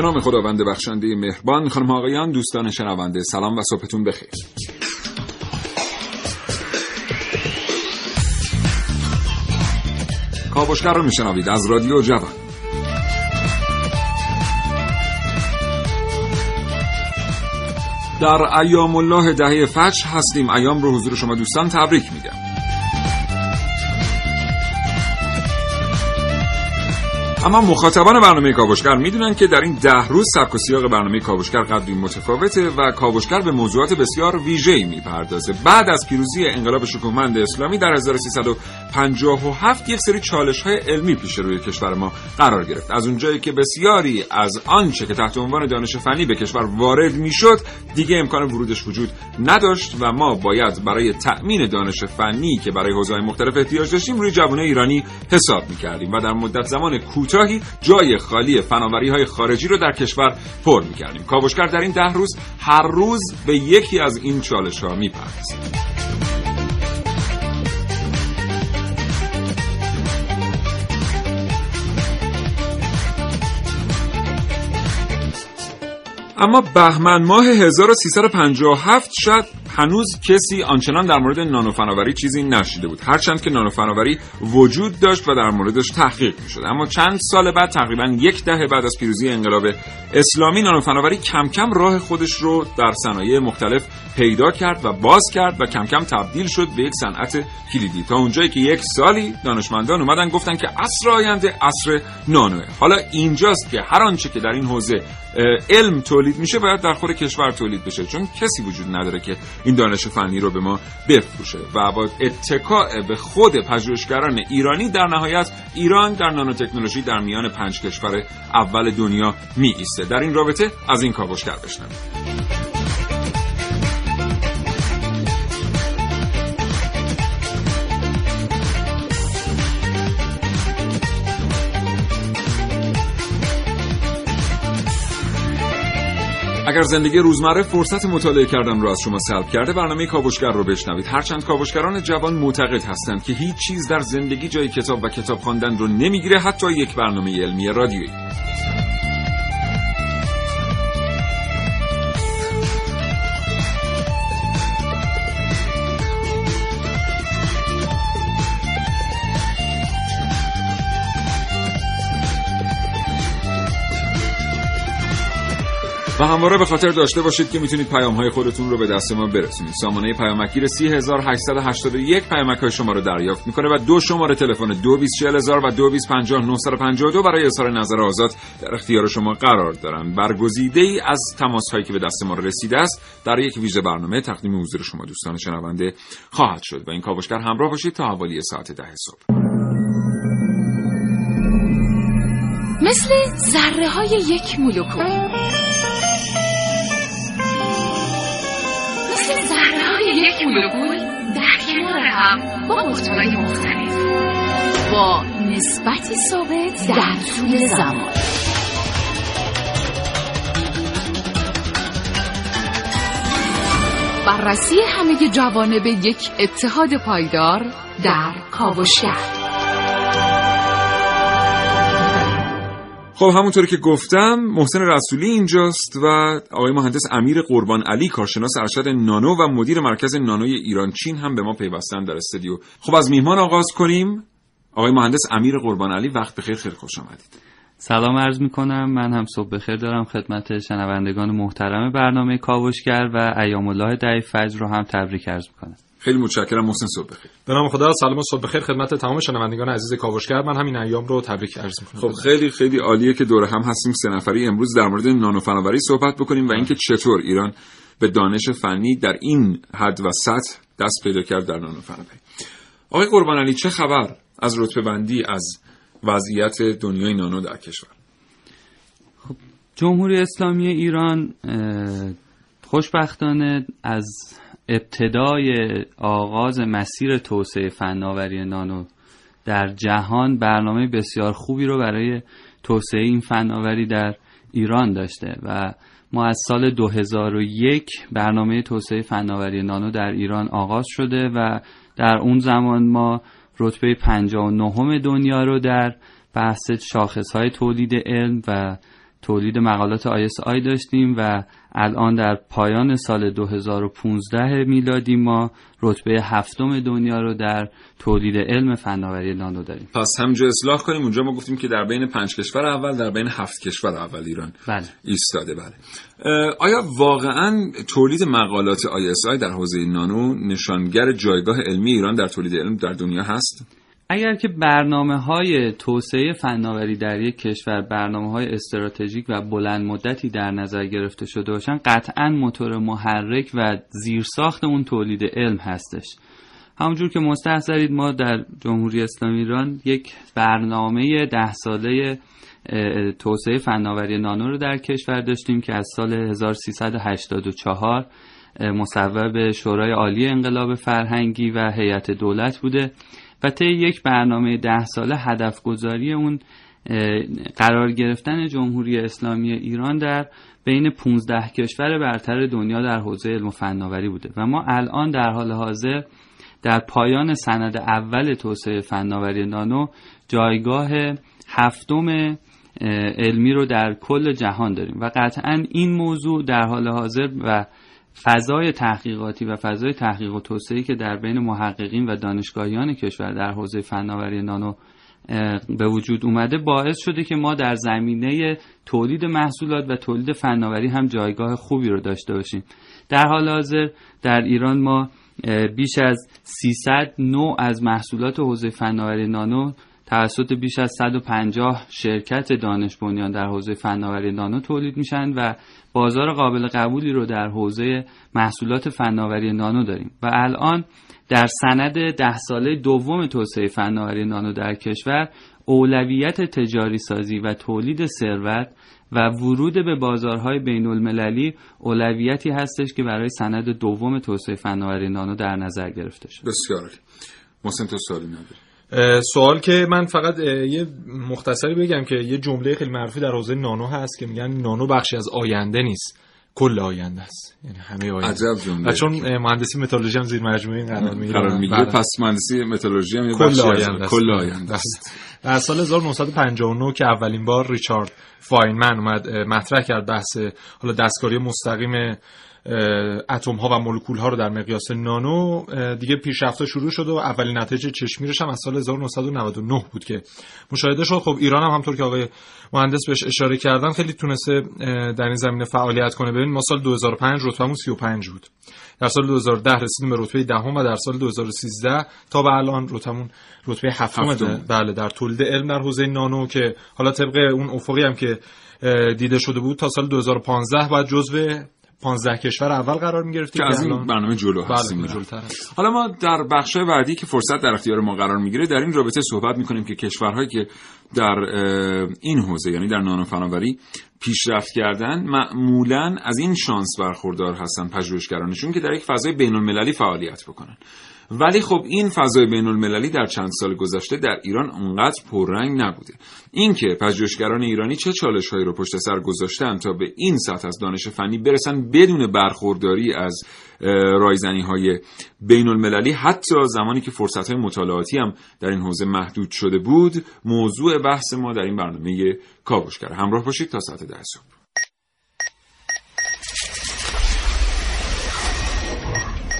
به نام خداوند بخشنده مهربان خانم آقایان دوستان شنونده سلام و صبحتون بخیر. کاوشگر رو میشنوید از رادیو جوان. در ایام الله دهه فجر هستیم. ایام رو حضور شما دوستان تبریک میگم. اما مخاطبان برنامه کاوشگر می‌دونن که در این ده روز سبک و سیاق برنامه کاوشگر قدری متفاوته و کاوشگر به موضوعات بسیار ویژه‌ای می‌پردازه. بعد از پیروزی انقلاب شکوهمند اسلامی در 1357 یک سری چالش های علمی پیش روی کشور ما قرار گرفت. از اونجایی که بسیاری از آنچه که تحت عنوان دانش فنی به کشور وارد می‌شد دیگه امکان ورودش وجود نداشت و ما باید برای تأمین دانش فنی که برای حوزه‌های مختلف احتیاج داشتیم روی جوانان ایرانی حساب می‌کردیم. و در مدت زمان کوتاهی جای خالی فناوری های خارجی رو در کشور پر می‌کردیم. کاوشگر در این ده روز هر روز به یکی از این چالش ها می‌پردازیم. اما بهمن ماه 1357 شد هنوز کسی آنچنان در مورد نانو فناوری چیزی نشیده بود. هرچند که نانو فناوری وجود داشت و در موردش تحقیق می‌شد. اما چند سال بعد تقریبا یک دهه بعد از پیروزی انقلاب اسلامی نانو فناوری کم کم راه خودش رو در صنایع مختلف پیدا کرد و باز کرد و کم کم تبدیل شد به یک صنعت کلیدی. تا اونجایی که یک سالی دانشمندان اومدن گفتن که عصر آینده عصر نانوه. حالا اینجاست که هر آنچه که در این حوزه علم تولید میشه باید در خود کشور تولید بشه. چون کسی وجود نداره که این دانش فنی رو به ما بفروشه. و با اتکاع به خود پژوهشگران ایرانی در نهایت ایران در نانوتکنولوژی در میان پنج کشور اول دنیا می ایسته در این رابطه از این کاوشگر بشنوید اگر زندگی روزمره فرصت مطالعه کردن رو از شما سلب کرده برنامه کاوشگر رو بشنوید. هرچند کاوشگران جوان معتقد هستند که هیچ چیز در زندگی جای کتاب و کتاب خواندن رو نمی‌گیره حتی یک برنامه علمی رادیویی. و همواره به خاطر داشته باشید که می‌تونید پیام های خودتون رو به دست ما برسونید. سامانه پیامکگیر 3881 پیامک های شما رو دریافت می‌کنه و دو شماره تلفن 224000 و 225952 برای اظهار نظر آزاد در اختیار شما قرار دارن. برگزیده ای از تماس هایی که به دست ما رسیده است در یک ویژه برنامه تقدیم حضور شما دوستان شنونده خواهد شد. و این کاوشگر همراه باشید تا حوالی ساعت ده صبح. مثل ذره های یک مولکول. یک مولکول در کنار هم با محتوای مختلف با نسبتی ثابت در طول زمان بررسی همه جوانب یک اتحاد پایدار در کاوشگر خب همونطوری که گفتم محسن رسولی اینجاست و آقای مهندس امیر قربان علی کارشناس ارشد نانو و مدیر مرکز نانوی ایران چین هم به ما پیوستن در استودیو. خب از میهمان آغاز کنیم. آقای مهندس امیر قربان علی وقت بخیر خیلی خوش آمدید. سلام عرض می کنم من هم صبح بخیر دارم خدمت شنوندگان محترم برنامه کاوشگر و ایام الله دعی فجر رو هم تبریک عرض می کنم خیلی متشکرم محسن صبح بخیر به نام خدا سلام و صبح بخیر خدمت تمام شنوندگان عزیز کاوشگر. من همین ایام رو تبریک عرض می‌کنم. خب خیلی خیلی عالیه که دور هم هستیم. سه نفری امروز در مورد نانو فناوری صحبت بکنیم و اینکه چطور ایران به دانش فنی در این حد و سطح دست پیدا کرد در نانو فناوری. آقای قربان علی چه خبر از رتبه بندی از وضعیت دنیای نانو در کشور؟ جمهوری اسلامی ایران خوشبختانه از ابتدای آغاز مسیر توسعه فناوری نانو در جهان برنامه بسیار خوبی رو برای توسعه این فناوری در ایران داشته و ما از سال 2001 برنامه توسعه فناوری نانو در ایران آغاز شده و در اون زمان ما رتبه 59 دنیا رو در بحث شاخص های تولید علم و تولید مقالات آی داشتیم و الان در پایان سال 2015 میلادی ما رتبه هفتم دنیا رو در تولید علم فناوری نانو داریم پس همجا اصلاح کنیم اونجا ما گفتیم که در بین پنج کشور اول در بین هفت کشور اول ایران بله. ایستاده بله آیا واقعا تولید مقالات آی در حوزه نانو نشانگر جایگاه علمی ایران در تولید علم در دنیا هست؟ اگر که برنامه های توسعه فناوری در یک کشور برنامه های استراتژیک و بلند مدتی در نظر گرفته شده باشن قطعا موتور محرک و زیرساخت اون تولید علم هستش. همونجور که مستحضرید ما در جمهوری اسلامی ایران یک برنامه ده ساله توسعه فناوری نانو رو در کشور داشتیم که از سال 1384 مصوب شورای عالی انقلاب فرهنگی و هیئت دولت بوده. و طی یک برنامه ده ساله هدف گذاری اون قرار گرفتن جمهوری اسلامی ایران در بین 15 کشور برتر دنیا در حوزه علم و فناوری بوده. و ما الان در حال حاضر در پایان سند اول توسعه فناوری نانو جایگاه هفتم علمی رو در کل جهان داریم. و قطعا این موضوع در حال حاضر و فضای تحقیقاتی و فضای تحقیق و توسعه که در بین محققین و دانشگاهیان کشور در حوزه فناوری نانو به وجود اومده باعث شده که ما در زمینه تولید محصولات و تولید فناوری هم جایگاه خوبی رو داشته باشیم. در حال حاضر در ایران ما بیش از 300 نوع از محصولات حوزه فناوری نانو توسط بیش از 150 شرکت دانش بنیان در حوزه فناوری نانو تولید میشن و بازار قابل قبولی رو در حوزه محصولات فناوری نانو داریم و الان در سند ده ساله دوم توسعه فناوری نانو در کشور اولویت تجاری سازی و تولید ثروت و ورود به بازارهای بین المللی اولویتی هستش که برای سند دوم توسعه فناوری نانو در نظر گرفته شد. بسیار محسن تو سوالی نداری سوال که من فقط یه مختصری بگم که یه جمله خیلی معروفی در حوزه نانو هست که میگن نانو بخشی از آینده نیست. کل آینده است. یعنی همه آینده. عجب جمله. چون مهندسی متالورژی هم زیر مجموعه قرار می‌گیره. قرار می‌گیره. پس مهندسی متالورژی هم کل آینده است. کل آینده است. در سال 1959 که اولین بار ریچارد فاینمن اومد مطرح کرد بحث حالا دستکاری مستقیم اتم ها و مولکول ها رو در مقیاس نانو دیگه پیشرفت شروع شد و اولین نتایج چشمیرش هم از سال 1999 بود که مشاهده شد. خب ایران هم همطور که آقای مهندس بهش اشاره کردن خیلی تونسته در این زمینه فعالیت کنه. ببین ما سال 2005 رتبمون 35 بود. در سال 2010 رسیدیم به رتبه دهم و در سال 2013 تا به الان رتبمون رتبه هفتم بله در تولید علم در حوزه نانو که حالا طبق اون افقی هم که دیده شده بود تا سال 2015 باید جزو 15 کشور اول قرار می گرفتیم که از این برنامه جلو بله، هستیم هست. حالا ما در بخش بعدی که فرصت در اختیار ما قرار می‌گیره در این رابطه صحبت می‌کنیم که کشورهایی که در این حوزه یعنی در نانو فناوری پیشرفت کردن معمولا از این شانس برخوردار هستن پژوهشگرانشون که در یک فضای بین المللی فعالیت بکنن. ولی خب این فضای بین المللی در چند سال گذشته در ایران اونقدر پررنگ نبوده. اینکه پژوهشگران ایرانی چه چالش هایی رو پشت سر گذاشتن تا به این سطح از دانش فنی برسن بدون برخورداری از رایزنی های بین المللی حتی زمانی که فرصت های مطالعاتی هم در این حوزه محدود شده بود موضوع بحث ما در این برنامه کاوشگر. همراه باشید تا ساعت ده صبح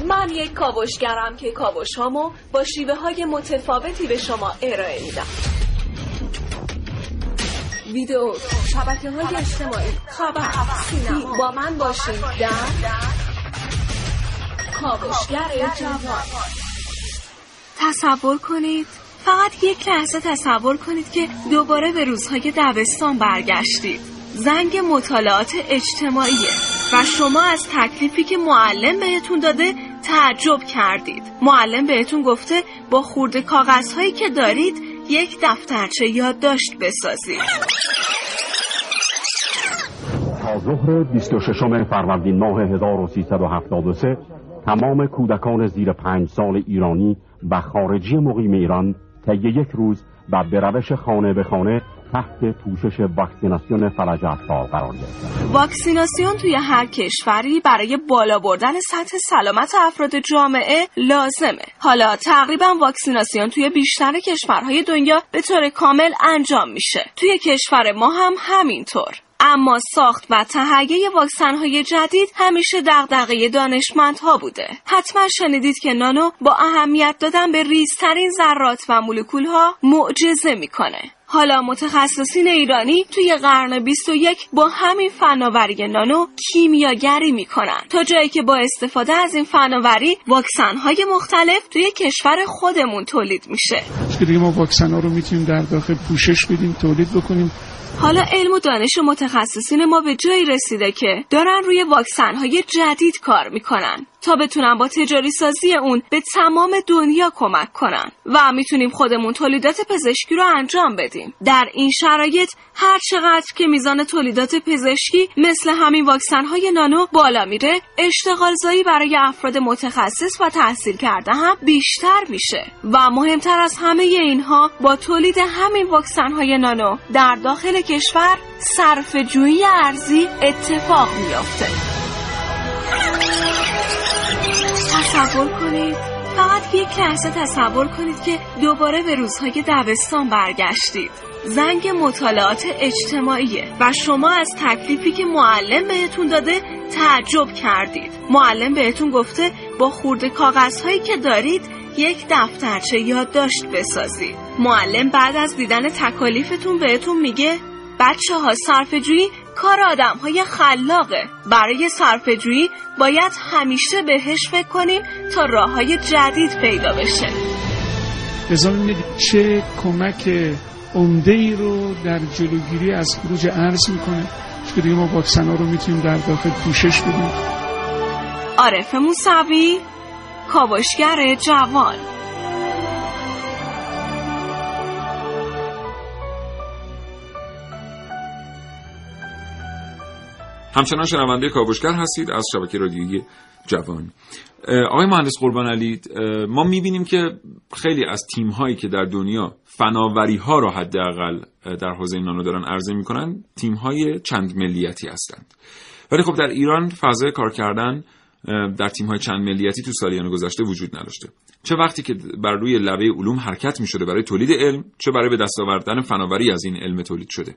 من یک کاوشگرم که کاوش هامو با شیوه های متفاوتی به شما ارائه میدم. ویدیو شبکه های اجتماعی خبر سینما. با من باشید در کاوشگر جوان. تصور کنید فقط یک لحظه تصور کنید که دوباره به روزهای دبستان برگشتید. زنگ مطالعات اجتماعیه و شما از تکلیفی که معلم بهتون داده تعجب کردید. معلم بهتون گفته با خورده کاغذهایی که دارید یک دفترچه یادداشت بسازید. تا ظهر 26 فروردین ماه 1373 تمام کودکان زیر پنج سال ایرانی و خارجی مقیم ایران طی یک روز و به روش خانه به خانه تحت پوشش واکسیناسیون فلج اطفال قرار. واکسیناسیون توی هر کشوری برای بالا بردن سطح سلامت افراد جامعه لازمه. حالا تقریبا واکسیناسیون توی بیشتر کشورهای دنیا به طور کامل انجام میشه. توی کشور ما هم همینطور. اما ساخت و تهیه واکسن های جدید همیشه دغدغه دانشمندها بوده. حتما شنیدید که نانو با اهمیت دادن به ریزترین ذرات و مولکول ها معجزه می‌کنه. حالا متخصصین ایرانی توی قرن 21 با همین فناوری نانو کیمیاگری می‌کنن. تا جایی که با استفاده از این فناوری واکسن های مختلف توی کشور خودمون تولید میشه. دیگه ما واکسن ها رو می‌تونیم در داخل پوشش بدیم تولید بکنیم. حالا علم و دانش متخصصین ما به جایی رسیده که دارن روی واکسن های جدید کار می‌کنن. تا بتونن با تجاری سازی اون به تمام دنیا کمک کنن. و می‌تونیم خودمون تولیدات پزشکی رو انجام بدیم. در این شرایط هر چقدر که میزان تولیدات پزشکی مثل همین واکسن های نانو بالا میره اشتغال زایی برای افراد متخصص و تحصیل کرده هم بیشتر میشه. و مهمتر از همه اینها با تولید همین واکسن های نانو در داخل کشور صرف جویی ارزی اتفاق میافته. تصور کنید. فقط یک لحظه تصور کنید که دوباره به روزهای دبستان برگشتید. زنگ مطالعات اجتماعیه و شما از تکلیفی که معلم بهتون داده تعجب کردید. معلم بهتون گفته با خورده کاغذهایی که دارید یک دفترچه یادداشت بسازید. معلم بعد از دیدن تکالیفتون بهتون میگه بچه ها صرفجویی کار آدم های خلاقه. برای صرفجویی باید همیشه بهش فکر کنیم تا راه های جدید پیدا بشه. لذا چه کمک عمده ای رو در جلوگیری از خروج ارز می‌کنه. که دیگه ما واکسن ها رو می‌تونیم در داخل پوشش بدیم عارف موسوی کاوشگر جوان. همچنان شنونده کاوشگر هستید از شبکه رادیویی جوان. آقای مهندس قربان علی ما می‌بینیم که خیلی از تیم هایی که در دنیا فناوری ها را حداقل در حوزه نانو دارن عرضه می‌کنن تیم های چند ملیتی هستند. ولی خب در ایران فضای کار کردن در تیم های چند ملیتی تو سالیان گذشته وجود نداشته. چه وقتی که بر روی لبه علوم حرکت می شده برای تولید علم چه برای به دست آوردن فناوری از این علم تولید شده.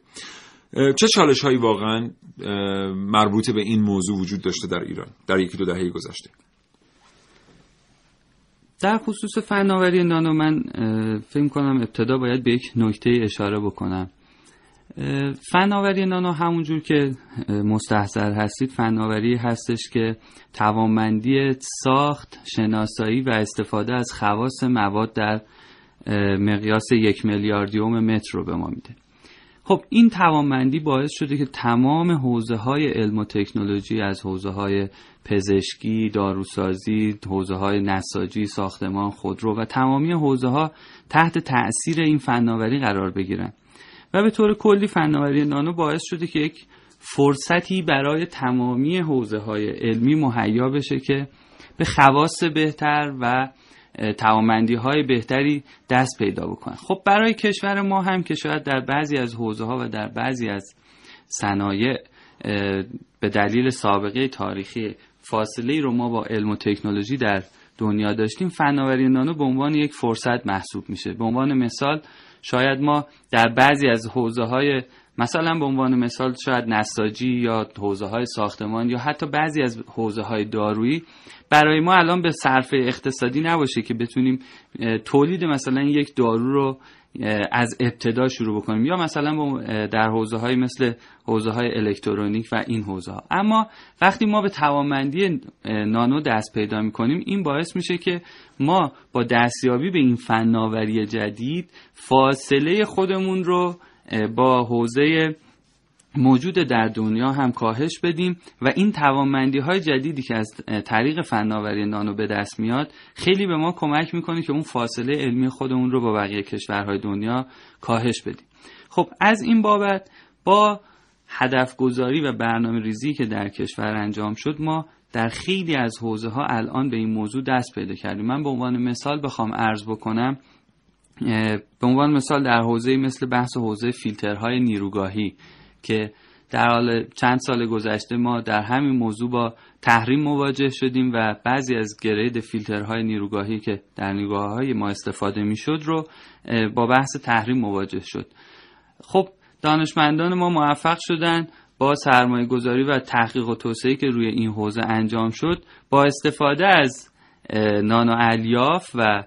چه چالش هایی واقعا مربوط به این موضوع وجود داشته در ایران در یکی دو دهه گذشته؟ در خصوص فناوری نانو من فکر کنم ابتدا باید به یک نکته اشاره بکنم. فناوری نانو همونجور که مستحضر هستید فناوری هستش که توانمندی ساخت شناسایی و استفاده از خواص مواد در مقیاس یک میلیاردیوم متر رو به ما میده. خب این توانمندی باعث شده که تمام حوزه های علم و تکنولوژی از حوزه های پزشکی، داروسازی، حوزه های نساجی، ساختمان، خودرو و تمامی حوزه ها تحت تأثیر این فناوری قرار بگیرن و به طور کلی فناوری نانو باعث شده که یک فرصتی برای تمامی حوزه های علمی مهیا بشه که به خواص بهتر و توانمندی های بهتری دست پیدا بکنن. خب برای کشور ما هم که شاید در بعضی از حوزه ها و در بعضی از صنایع به دلیل سابقه تاریخی فاصله رو ما با علم و تکنولوژی در دنیا داشتیم فناوری نانو به عنوان یک فرصت محسوب میشه. به عنوان مثال شاید ما در بعضی از حوزه های مثلا به عنوان مثال شاید نساجی یا حوزه های ساختمان یا حتی بعضی از حوزه های دارویی برای ما الان به صرف اقتصادی نباشه که بتونیم تولید مثلا یک دارو رو از ابتدا شروع بکنیم یا مثلا در حوزه های مثل حوزه های الکترونیک و این حوزه ها اما وقتی ما به توانمندی نانو دست پیدا می‌کنیم این باعث میشه که ما با دستیابی به این فناوری جدید فاصله خودمون رو با حوزه موجود در دنیا هم کاهش بدیم و این توانمندی های جدیدی که از طریق فناوری نانو به دست میاد خیلی به ما کمک می‌کنه که اون فاصله علمی خودمون رو با بقیه کشورهای دنیا کاهش بدیم. خب از این بابت با هدف گذاری و برنامه ریزی که در کشور انجام شد ما در خیلی از حوزه ها الان به این موضوع دست پیدا کردیم. من به عنوان مثال بخوام عرض بکنم به عنوان مثال در حوزه مثل بحث حوزه فیلترهای نیروگاهی که در حال چند سال گذشته ما در همین موضوع با تحریم مواجه شدیم و بعضی از گرید فیلترهای نیروگاهی که در نیروگاه های ما استفاده می‌شد رو با بحث تحریم مواجه شد. خب دانشمندان ما موفق شدن با سرمایه گذاری و تحقیق و توسعه که روی این حوزه انجام شد با استفاده از نانو الیاف و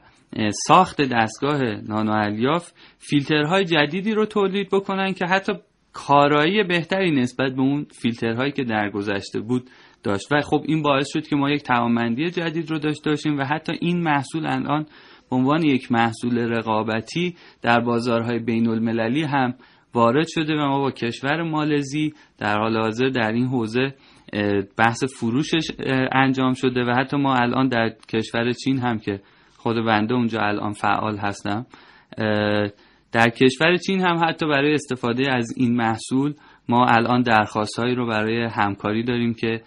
ساخت دستگاه نانو الیاف فیلترهای جدیدی رو تولید بکنن که حتی کارایی بهتری نسبت به اون فیلترهایی که در گذشته بود داشت. و خب این باعث شد که ما یک توانمندی جدید رو داشته باشیم و حتی این محصول الان به عنوان یک محصول رقابتی در بازارهای بین المللی هم وارد شده و ما با کشور مالزی در حال حاضر در این حوزه بحث فروشش انجام شده و حتی ما الان در کشور چین هم که خود بنده اونجا الان فعال هستم. در کشور چین هم حتی برای استفاده از این محصول ما الان درخواست هایی رو برای همکاری داریم که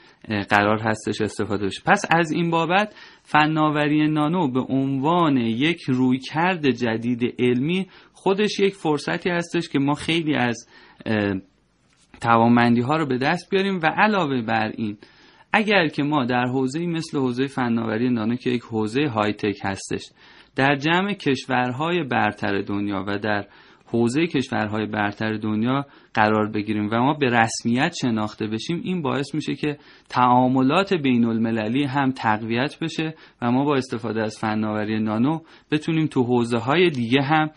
قرار هستش استفاده بشه. پس از این بابت فناوری نانو به عنوان یک رویکرد جدید علمی خودش یک فرصتی هستش که ما خیلی از توانمندی ها رو به دست بیاریم و علاوه بر این اگر که ما در حوزه مثل حوزه فناوری نانو که یک حوزه های تک هستش در جمع کشورهای برتر دنیا و در حوزه کشورهای برتر دنیا قرار بگیریم و ما به رسمیت شناخته بشیم این باعث میشه که تعاملات بین المللی هم تقویت بشه و ما با استفاده از فناوری نانو بتونیم تو حوزه های دیگه هم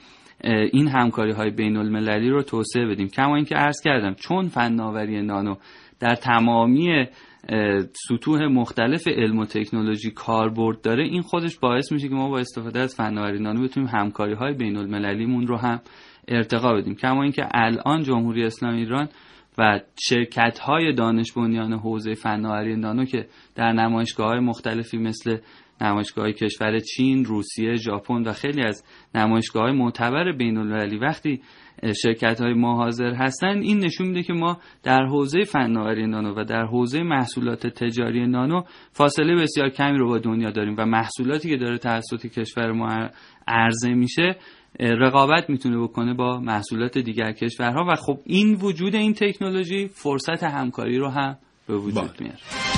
این همکاری های بین المللی رو توسعه بدیم. کما اینکه عرض کردم چون فناوری نانو در تمامی سطوح مختلف علم و تکنولوژی کاربرد داره. این خودش باعث میشه که ما با استفاده از فناوری نانو بتونیم همکاری های بین المللیمون رو هم ارتقا بدیم. کما اینکه الان جمهوری اسلامی ایران و شرکت های دانش بنیان حوزه فناوری نانو که در نمایشگاه های مختلفی مثل نمایشگاه کشور چین، روسیه، ژاپن و خیلی از نمایشگاه های معتبر بین المللی وقتی شرکت های ما حاضر هستن. این نشون میده که ما در حوزه فناوری نانو و در حوزه محصولات تجاری نانو فاصله بسیار کمی رو با دنیا داریم و محصولاتی که داره توسط کشور ما عرضه میشه رقابت می‌تونه بکنه با محصولات دیگر کشورها. و خب این وجود این تکنولوژی فرصت همکاری رو هم به وجود بله. میاره.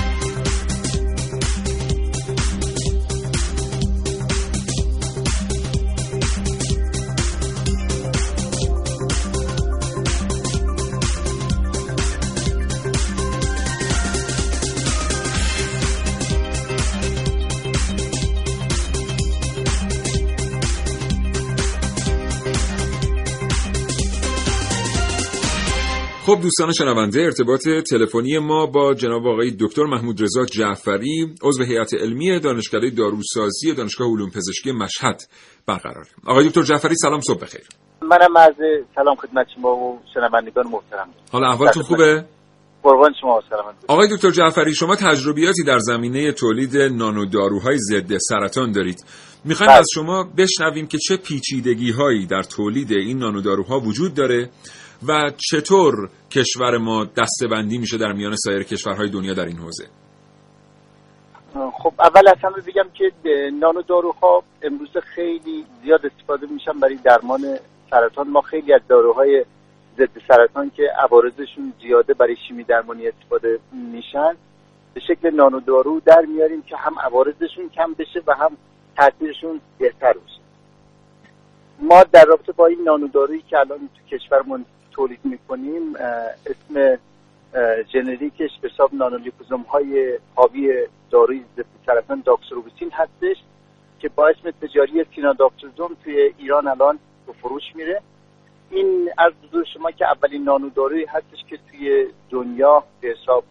خب دوستان شنونده ارتباط تلفنی ما با جناب آقای دکتر محمود رضا جعفری عضو هیئت علمی دانشکده داروسازی دانشگاه علوم پزشکی مشهد برقرار آقای دکتر جعفری سلام صبح بخیر. منم از سلام خدمت شما و شنوندگان محترم. حالا احوالتون خوبه؟ قربان شما سلام آقای دکتر جعفری شما تجربیاتی در زمینه تولید نانو داروهای ضد سرطان دارید. می‌خوایم بله. از شما بشنویم که چه پیچیدگی هایی در تولید این نانوداروها وجود داره و چطور کشور ما دستبندی میشه در میان سایر کشورهای دنیا در این حوزه؟ خب اول از همه بگم که نانو داروها امروز خیلی زیاد استفاده میشن برای درمان سرطان. ما خیلی از داروهای ضد سرطان که عوارضشون زیاده برای شیمی درمانی استفاده میشن به شکل نانو دارو در میاریم که هم عوارضشون کم بشه و هم تاثیرشون بهتر بشه ما در رابطه با این نانو دارویی که الان تو کشورمون تولید می‌کنیم اسم جنریکش به حساب نانولیپوزوم های حاوی داروی ضد سرطان داکسروبیسین هستش که با اسم تجاری سیناداکسوزوم توی ایران الان به فروش میره. این از حضور شما که اولین نانو دارویی هستش که توی دنیا به حساب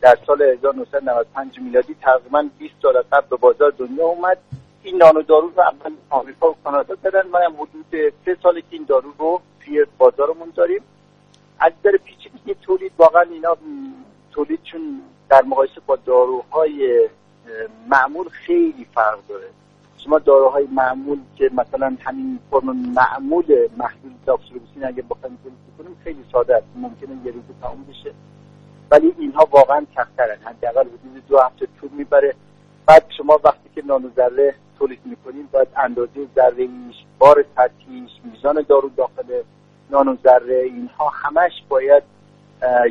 در سال 1995 میلادی تقریبا 20 سال قبل به بازار دنیا اومد. این نانو دارو رو اول آمریکا و کانادا دادن ما هم حدود سه سال که این دارو رو توی بازارمون داریم. از در پیچیدگی تولید واقعا اینا تولیدشون در مقایسه با داروهای معمول خیلی فرق داره. شما داروهای معمول که مثلا همین فرم معمول محلول داکسیروبوسین اگه بخوایم تولید کنیم خیلی ساده است. ممکنه یه روز تمام بشه. ولی اینها واقعا سخت‌ترن حداقل حدود دو هفته طول می‌بره. بعد شما وقتی که نانو ذره تولید می‌کنیم باید اندازه ذره ایش بار سطحیش میزان دارو داخل نانو ذره اینها همش باید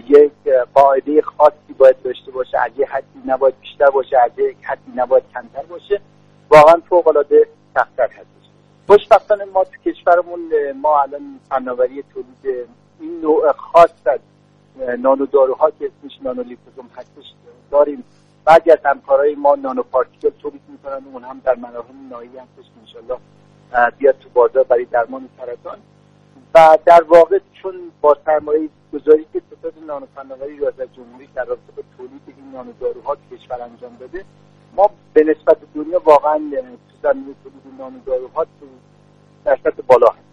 یک قاعده خاصی باید داشته باشه. از یه حدی نباید بیشتر باشه از یه حدی نباید کمتر باشه واقعا فوق العاده سختتر هستش خوشبختانه ما تو کشورمون ما الان فناوری تولید این نوع خاص از نانو داروها که اسمش نانو لیپوزوم هستش داریم. بعضی از همکارای ما نانو پارتیکل تولید می‌کنن اون هم در مراحل نهایی هستش که انشالله بیاد تو بازار برای درمان سرطان. و در واقع چون با سرمایه گذاری که ستاد نانو فناوری ریاست جمهوری در رابطه با تولید این نانو داروها کشور انجام داده ما به نسبت دنیا واقعا تو زمینه تولید نانو داروها سطح بالا هست.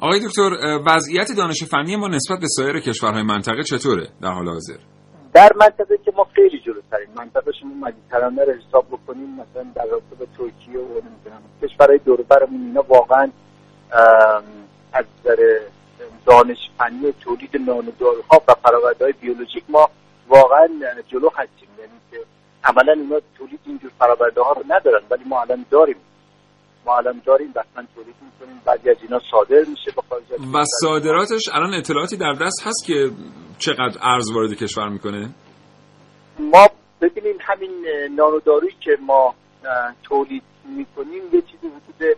آقای دکتر وضعیت دانش فنی ما نسبت به سایر کشورهای منطقه چطوره؟ در حال حاضر. در منطقه که ما خیلی جلوتریم. منطقه شما مدیترانه رو حساب بکنیم مثلا در رابطه با ترکیه و نمی‌دونم کشورهای دور برمون اینا واقعا از نظر دانش فنی تولید نانو داروها و فرآوردهای بیولوژیک ما واقعا جلو هستیم. یعنی که عملا اینا تولید اینجور فرآورده ها رو ندارن ولی ما الان داریم. ما الان داریم بسمن تولید می‌کنیم. بعضی از اینا صادر میشه به خارج و صادراتش الان اطلاعاتی در دست هست که چقدر ارز وارد کشور می‌کنه؟ ما ببینیم همین نانو دارویی که ما تولید می‌کنیم یه چیزی حدود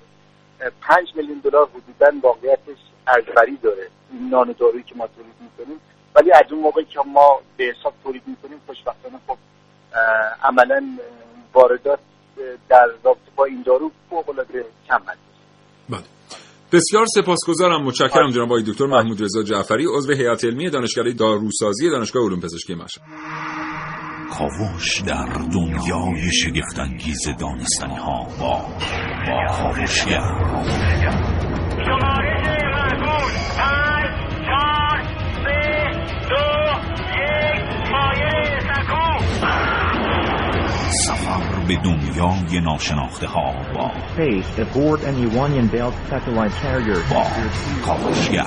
5 میلیون دلار حدودا واقعیتش ارزبری داره این نانو دارویی که ما تولید می‌کنیم. ولی از اون موقعی که ما به حساب تولید می‌کنیم خوشبختانه خب عملا واردات در رابطه با این دارو فوق العاده کم بله. بسیار سپاسگزارم. متشکرم جناب آقای دکتر محمود رضا جعفری عضو هیئت علمی دانشکده داروسازی دانشگاه علوم پزشکی مشهد. کاوش در دنیای شگفتانگیز دانستنی ها با با کاوشگر به دنیای ناشناخته ها. با با کاوشگر.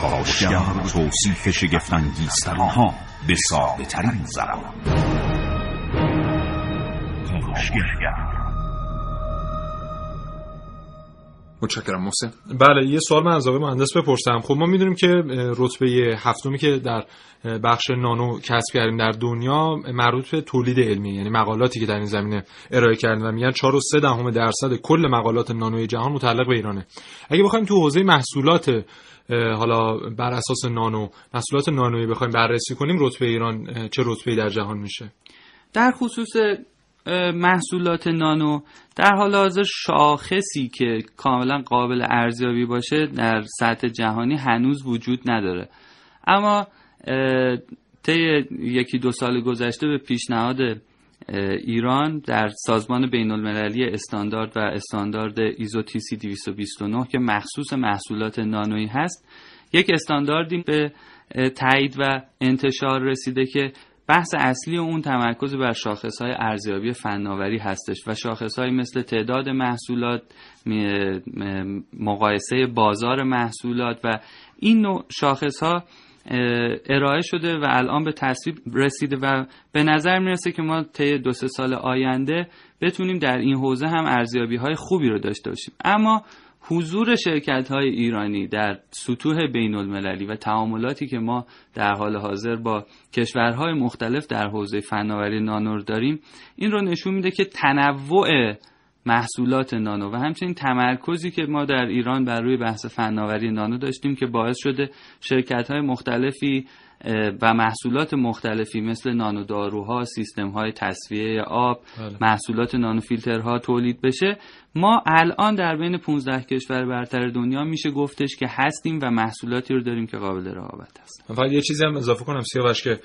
کاوشگر توصیف شگفتانگیزترین ها به ساده ترین زبان کاوشگر. متشکرم محسن. بله یه سوال من از آقای مهندس بپرسم. خب ما می‌دونیم که رتبه هفتمی که در بخش نانو کسب کردیم در دنیا مربوط به تولید علمی یعنی مقالاتی که در این زمینه ارائه کردیم و میگن 4 و 3 دهم درصد کل مقالات نانوی جهان متعلق به ایرانه. اگه بخوایم تو حوزه محصولات حالا بر اساس نانو محصولات نانویی بخوایم بررسی کنیم رتبه ایران چه رتبه‌ای در جهان میشه؟ در خصوص محصولات نانو. در حال حاضر شاخصی که کاملا قابل ارزیابی باشه در سطح جهانی هنوز وجود نداره. اما طی یکی دو سال گذشته به پیشنهاد ایران در سازمان بین المللی استاندارد و استاندارد ایزو تی سی 229 که مخصوص محصولات نانویی هست یک استانداردی به تایید و انتشار رسیده که بحث اصلی اون تمرکز بر شاخصهای ارزیابی فناوری هستش و شاخصهایی مثل تعداد محصولات مقایسه بازار محصولات و این نوع شاخصها ارائه شده و الان به تصویب رسیده و به نظر می‌رسه که ما طی دو سه سال آینده بتونیم در این حوزه هم ارزیابی های خوبی رو داشته باشیم. اما حضور شرکت های ایرانی در سطوح بین المللی و تعاملاتی که ما در حال حاضر با کشورهای مختلف در حوزه فناوری نانو داریم این رو نشون میده که تنوع محصولات نانو و همچنین تمرکزی که ما در ایران بر روی بحث فناوری نانو داشتیم که باعث شده شرکت های مختلفی و محصولات مختلفی مثل نانو داروها، سیستم های تصفیه آب، بله. محصولات نانو فیلترها تولید بشه ما الان در بین 15 کشور برتر دنیا میشه گفتش که هستیم و محصولاتی رو داریم که قابل رقابت هست. فقط یه چیزی هم اضافه کنم سیاوش که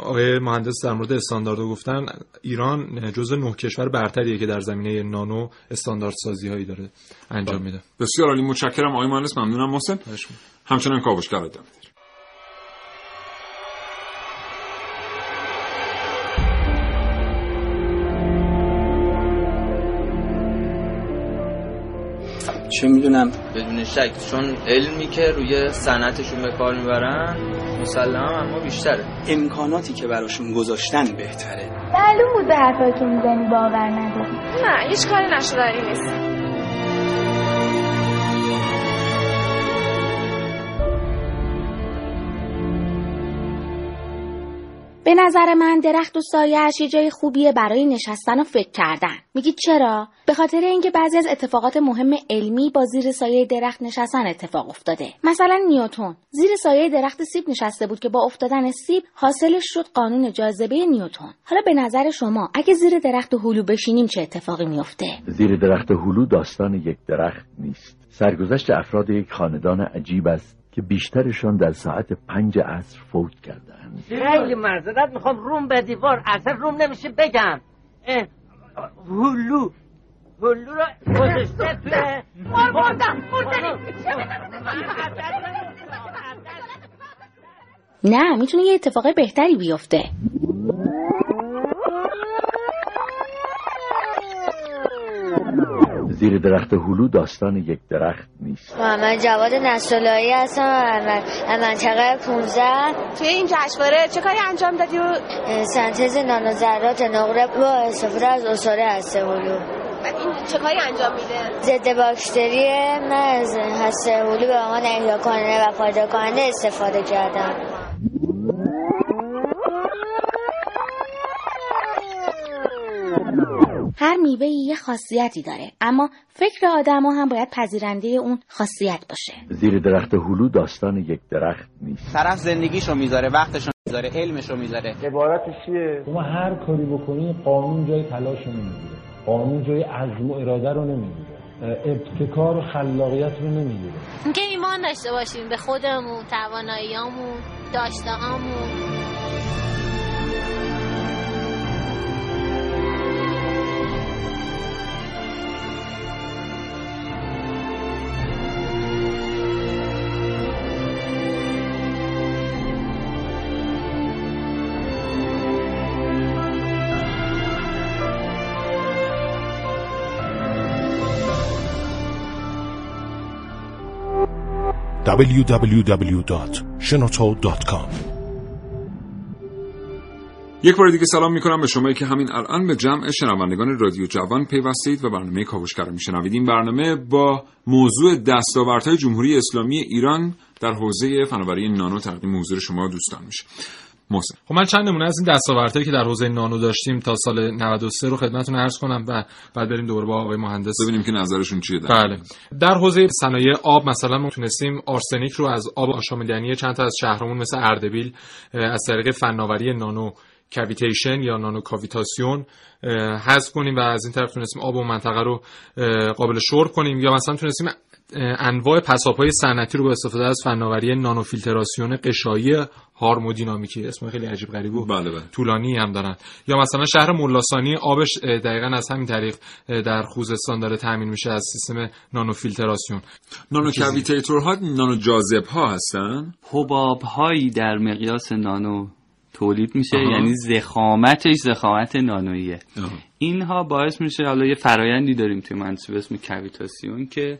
آقای مهندس در مورد استانداردو گفتن ایران جزو نه کشور برتریه که در زمینه نانو استاندارد سازی هایی داره انجام میده. بسیار عالی متشکرم آقای مهندس ممنونم محسن. همچنان کاوشگر ادامه چه می‌دونم. بدون شک. چون علمی که روی صنعتشون به کار می‌برن مسلما اما بیشتره. امکاناتی که براشون گذاشتن بهتره. معلوم بود به حرفایی که می‌زنی باور نداری نه هیچ کاری نشدنی نیست. به نظر من درخت و سایهش یه جای خوبیه برای نشستن و فکر کردن. میگی چرا؟ به خاطر اینکه بعضی از اتفاقات مهم علمی با زیر سایه درخت نشستن اتفاق افتاده. مثلا نیوتون زیر سایه درخت سیب نشسته بود که با افتادن سیب حاصلش شد قانون جاذبه نیوتون حالا به نظر شما اگه زیر درخت هلو بشینیم چه اتفاقی میفته زیر درخت هلو داستان یک درخت نیست. سرگذشت افراد یک خاندان عجیب است که بیشترشان در ساعت پنج عصر فوت کردند خیلی معذرت می‌خوام. روم به دیوار. اصلا روم نمیشه بگم. هلو هلو رو گذاشته توی مردم نه می‌تونه یه اتفاق بهتری بیفته. زیر درخت هلو داستان یک درخت نیست. محمد جواد نسلایی هستم. از منطقه 15 توی این جشنواره چه کاری انجام دادی و سنتز نانوذرات نقره با استفاده از اصاره هسته هلو. این چه کاری انجام میده؟ ضد باکتری من از هسته هلو به عنوان احیا کننده و پایدار کننده استفاده کردم. هر میوه یه خاصیتی داره. اما فکر آدما هم باید پذیرنده اون خاصیت باشه. زیر درخت هلو داستان یک درخت نیست. طرف زندگیشو می‌ذاره وقتشو می‌ذاره علمشو می‌ذاره. عبارتش چیه؟ شما هر کاری بکنی قانون جای تلاش نمی‌گیره. قانون جای عزم و اراده رو نمی‌گیره. ابتکار و خلاقیت رو نمی‌گیره. اینکه ایمان داشته باشیم به خودمون تواناییامون داشتههامون. www.shenoto.com یک بار دیگه سلام می‌کنم به شما که همین الان به جمع شنوندگان رادیو جوان پیوستید و برنامه کاوشگر رو میشنوید. این برنامه با موضوع دستاوردهای جمهوری اسلامی ایران در حوزه فناوری نانو تقدیم حضور شما دوستان میشه. محسن خب من چند نمونه از این دستاوردهایی که در حوزه نانو داشتیم تا سال 93 رو خدمتتون عرض کنم و بعد بریم دوباره با آقای مهندس. ببینیم که نظرشون چیه در بله. در حوزه صنایع آب مثلا ما تونستیم آرسنیک رو از آب آشامیدنی چند تا از شهرمون مثل اردبیل از طریق فناوری نانو کویتیشن یا نانو کاویتاسیون حذف کنیم و از این طرف تونستیم آب و منطقه رو قابل شرب کنیم یا مثلا تونستیم انواع پساب‌های صنعتی رو با استفاده از فناوری نانو فیلتراسیون قشایی هارمودینامیکی اسم خیلی عجیب غریب و بله بله. طولانی هم دارن. یا مثلا شهر ملاسانی آبش دقیقا از همین طریق در خوزستان داره تامین میشه از سیستم نانو فیلتراسیون نانو کویتیتورها نانو جاذب ها هستن؟ حباب هایی در مقیاس نانو تولید میشه آها. یعنی ضخامتش ضخامت نانویه آها. اینها باعث میشه حالا یه فرایندی داریم توی به اسم کاویتاسیون که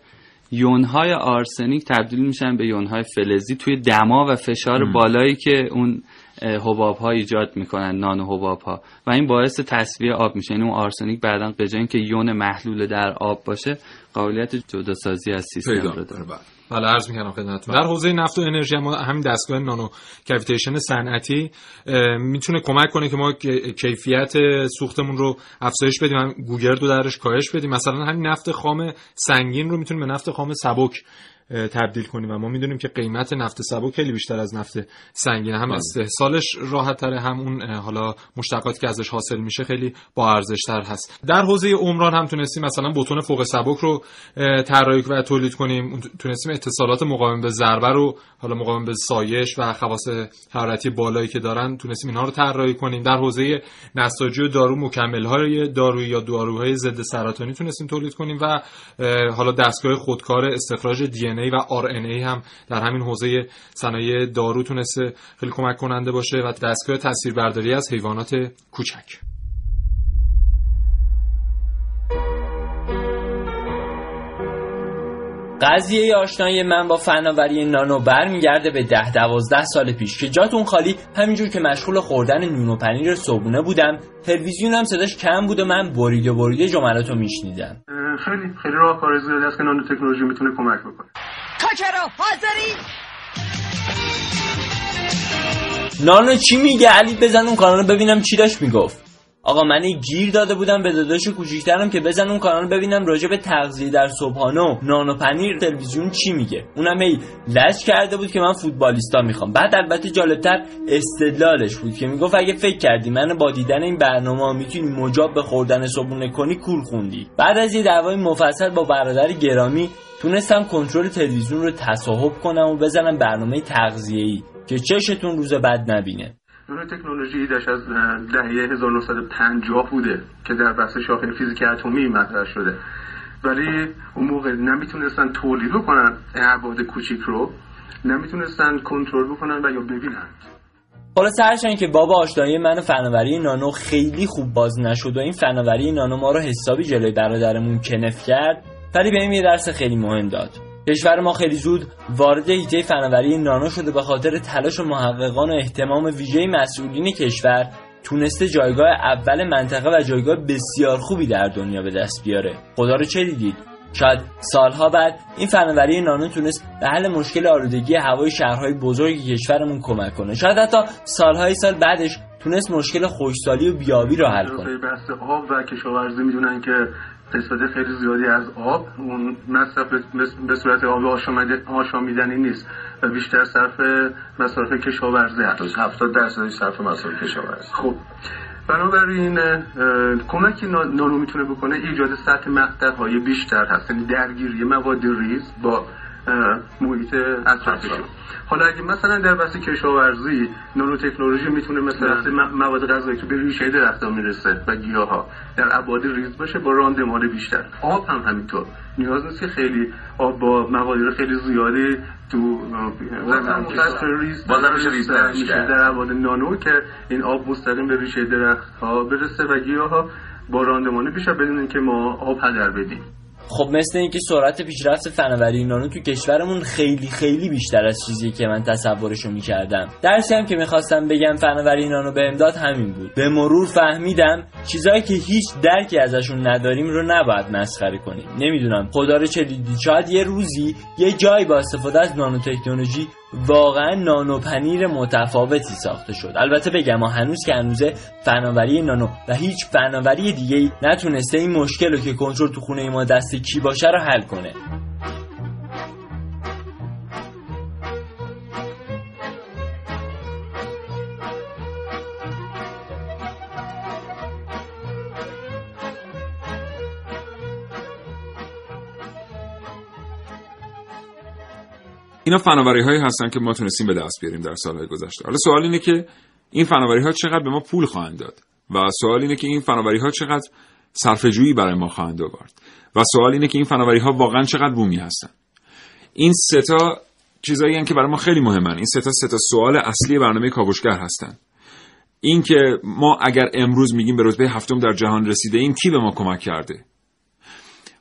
یونهای آرسنیک تبدیل میشن به یونهای فلزی توی دما و فشار ام. بالایی که اون حباب ها ایجاد می‌کنن نانو حباب ها و این باعث تصفیه آب میشه یعنی اون آرسنیک بعدا به اینکه یون محلول در آب باشه قابلیت جداسازی از سیستم رو داره بله عرض می‌کنم خدمتتون. در حوزه نفت و انرژی ما همین دستگاه نانو کویتیشن صنعتی می‌تونه کمک کنه که ما کیفیت سوختمون رو افزایش بدیم. هم گوگرد رو درش کاهش بدیم. مثلا همین نفت خام سنگین رو می‌تونیم به نفت خام سبک تبدیل کنیم. و ما می‌دونیم که قیمت نفت سبک خیلی بیشتر از نفت سنگین هم استحصالش راحت تره هم اون حالا مشتقاتی که ازش حاصل میشه خیلی با ارزش تر هست. در حوزه عمران هم تونستیم مثلا بتون فوق سبک رو طراحی و تولید کنیم. تونستیم اتصالات مقاوم به ضربه رو حالا مقاوم به سایش و خواص حرارتی بالایی که دارن تونستیم اینها رو طراحی کنیم. در حوزه نساجی و دارو مکمل های دارویی یا داروهای ضد سرطانی تونستیم تولید کنیم و حالا دستگاه خودکار استخراج دی و RNA هم در همین حوزه صنایع دارو تونسته خیلی کمک کننده باشه و دستگاه تصویربرداری از حیوانات کوچک. قضیه آشنایی من با فناوری نانو برمیگرده به ده دوازده سال پیش که جاتون خالی همینجور که مشغول خوردن نون و پنیر صبحونه بودم تلویزیونم صداش کم بود و من بریده بریده جملاتو میشنیدم. خیلی خیلی راهکار زیادی است که نانو تکنولوژی می‌تونه کمک بکنه. کاکرو حاضری؟ نانو چی میگه؟ علی بزن اون کانال ببینم چی داشت می‌گفت. آقا من یه گیر داده بودم به داداش کوچیکترم که بزن اون کانال ببینم راجع به تغذیه در صبحانه و نان و پنیر تلویزیون چی میگه. اونم ای لج کرده بود که من فوتبالیستا می‌خوام. بعد البته جالبتر استدلالش بود که می‌گفت اگه فکر کردی من با دیدن این برنامه می‌تونی مجاب به خوردن صبحونه کنی کول خوندی. بعد از یه دعوای مفصل با برادر گرامی تونستم کنترل تلویزیون رو تصاحب کنم و بزنم برنامه تغذیه‌ای که چشتون روز بد نبینه. نور تکنولوژی ایدش از دهه 1950 بوده که در بحث شاخه فیزیک اتمی مطرح شده. ولی اون موقع نمی‌تونستن تولید بکنن ابعاد کوچیک رو نمی‌تونستن کنترل بکنن و یا ببینن. خلاصه هرچند که بابا آشنایی من فناوری نانو خیلی خوب باز نشد و این فناوری نانو ما رو حسابی جلوی برادرمون کنف کرد ولی بهم یه درس خیلی مهم داد. کشور ما خیلی زود وارد هیته فناوری نانو شده به خاطر تلاش و محققان و اهتمام ویژه مسئولین کشور تونسته جایگاه اول منطقه و جایگاه بسیار خوبی در دنیا به دست بیاره. خدا رو چه دیدید؟ شاید سالها بعد این فناوری نانو تونست به حل مشکل آلودگی هوای شهرهای بزرگ کشورمون کمک کنه. شاید حتی سالهای سال بعدش تونست مشکل خشکسالی و بیابی رو حل کنه. بحث آب و کشاورزی می‌دونن که استفاده خیلی زیادی از آب. اون مصرف به صورت آب آشامیدنی نیست. و بیشتر صرف مصرف کشاورزی هست. 70 درصد صرف مصرف کشاورزی خب. بنابراین کمکی نانو می‌تونه بکنه ایجاد سطح مقطع های بیشتر هست. یعنی درگیری مواد ریز با محیط اطرافشون. حالا اگه مثلا در بحث کشاورزی نانو تکنولوژی می‌تونه مثلا مواد غذایی که به ریشه درختها می‌رسه و گیاه ها در ابعاد ریز باشه با راندمان بیشتر. آب هم همینطور. نیاز نیست که خیلی آب با مقادیر خیلی زیادی تو ریز میشه در ابعاد نانو که این آب مستقیم به ریشه درخت ها برسه و گیاه ها با راندمان بیشتر بدون اینکه ما آب هدر بدیم. خب مثل اینکه سرعت پیشرفت فناوری نانو تو کشورمون خیلی خیلی بیشتر از چیزی که من تصورشو می‌کردم. درسی هم که می‌خواستم بگم فناوری نانو به امداد همین بود. به مرور فهمیدم چیزایی که هیچ درکی ازشون نداریم رو نباید مسخره کنیم. نمی‌دونم. خدا رو چه دیدی شاید یه روزی یه جایی با استفاده از نانو تکنولوژی واقعا نانو پنیر متفاوتی ساخته شد. البته بگم ما هنوز که هنوزه فناوری نانو و هیچ فناوری دیگه ای نتونسته این مشکل رو که کنترل تو خونه ما دست کی باشه رو حل کنه. اینا فناوری هایی هستن که ما تونستیم به دست بیاریم در سالهای گذشته. حالا سوال اینه که این فناوری ها چقدر به ما پول خواهند داد؟ و سوال اینه که این فناوری ها چقدر صرفه برای ما خواهند آورد؟ و سوال اینه که این فناوری ها واقعا چقدر بومی هستن؟ این سه تا چیزایی که برای ما خیلی مهمن. این سه تا سه تا سوال اصلی برنامه کاوشگر هستن. این که ما اگر امروز میگیم به رتبه هفتم در جهان رسیده ایم کی به ما کمک کرده؟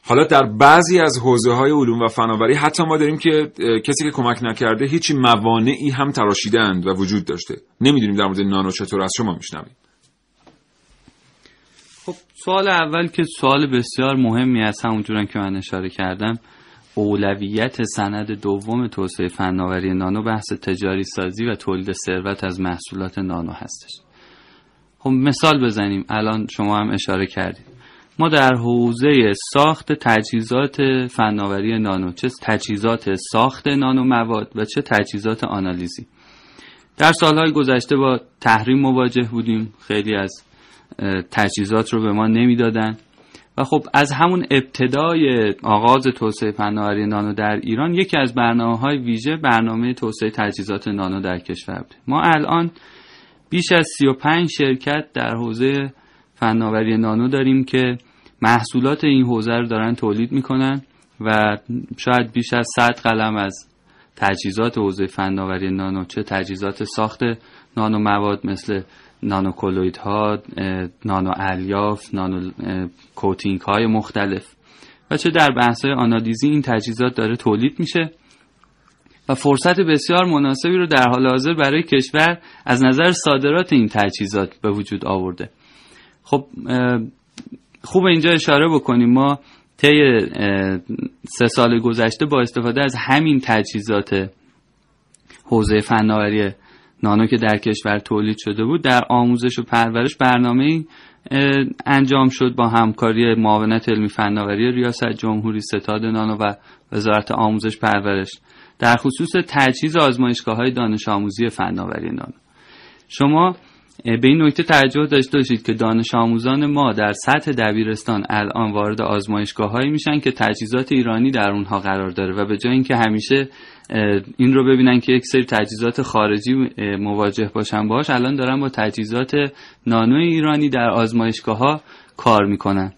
حالا در بعضی از حوزه های علوم و فناوری حتی ما داریم که کسی که کمک نکرده هیچی موانعی هم تراشیدند و وجود داشته. نمی‌دونیم در مورد نانو چطور از شما میشنویم. خب سوال اول که سوال بسیار مهمی از همونجورن که من اشاره کردم اولویت سند دوم توسعه فناوری نانو بحث تجاری سازی و تولید ثروت از محصولات نانو هستش. خب مثال بزنیم. الان شما هم اشاره کردید. ما در حوزه ساخت تجهیزات فناوری نانو چه تجهیزات ساخت نانو مواد و چه تجهیزات آنالیزی. در سالهای گذشته با تحریم مواجه بودیم. خیلی از تجهیزات رو به ما نمی‌دادن. و خب از همون ابتدای آغاز توسعه فناوری نانو در ایران یکی از برنامه های ویژه برنامه توسعه تجهیزات نانو در کشور بود. ما الان بیش از 35 شرکت در حوزه فناوری نانو داریم که محصولات این حوزه رو دارن تولید می‌کنن و شاید بیش از 100 قلم از تجهیزات حوزه فناوری نانو چه تجهیزات ساخت نانو مواد مثل نانو ها، نانو الیاف، نانو کوتینگ های مختلف. و چه در بحث‌های آنالیزی این تجهیزات داره تولید میشه. و فرصت بسیار مناسبی رو در حال حاضر برای کشور از نظر صادرات این تجهیزات به وجود آورده. خب خوب اینجا اشاره بکنیم. ما طی سه سال گذشته با استفاده از همین تجهیزات حوزه فناوری نانو که در کشور تولید شده بود در آموزش و پرورش برنامه انجام شد با همکاری معاونت علمی فناوری ریاست جمهوری ستاد نانو و وزارت آموزش پرورش. در خصوص تجهیز آزمایشگاه های دانش آموزی فناوری نانو. شما به این نکته توجه داشته باشید که دانش آموزان ما در سطح دبیرستان الان وارد آزمایشگاه هایی میشن که تجهیزات ایرانی در اونها قرار داره و به جای اینکه همیشه این رو ببینن که یک سری تجهیزات خارجی مواجه باشن باش الان دارن با تجهیزات نانو ایرانی در آزمایشگاه ها کار می‌کنن.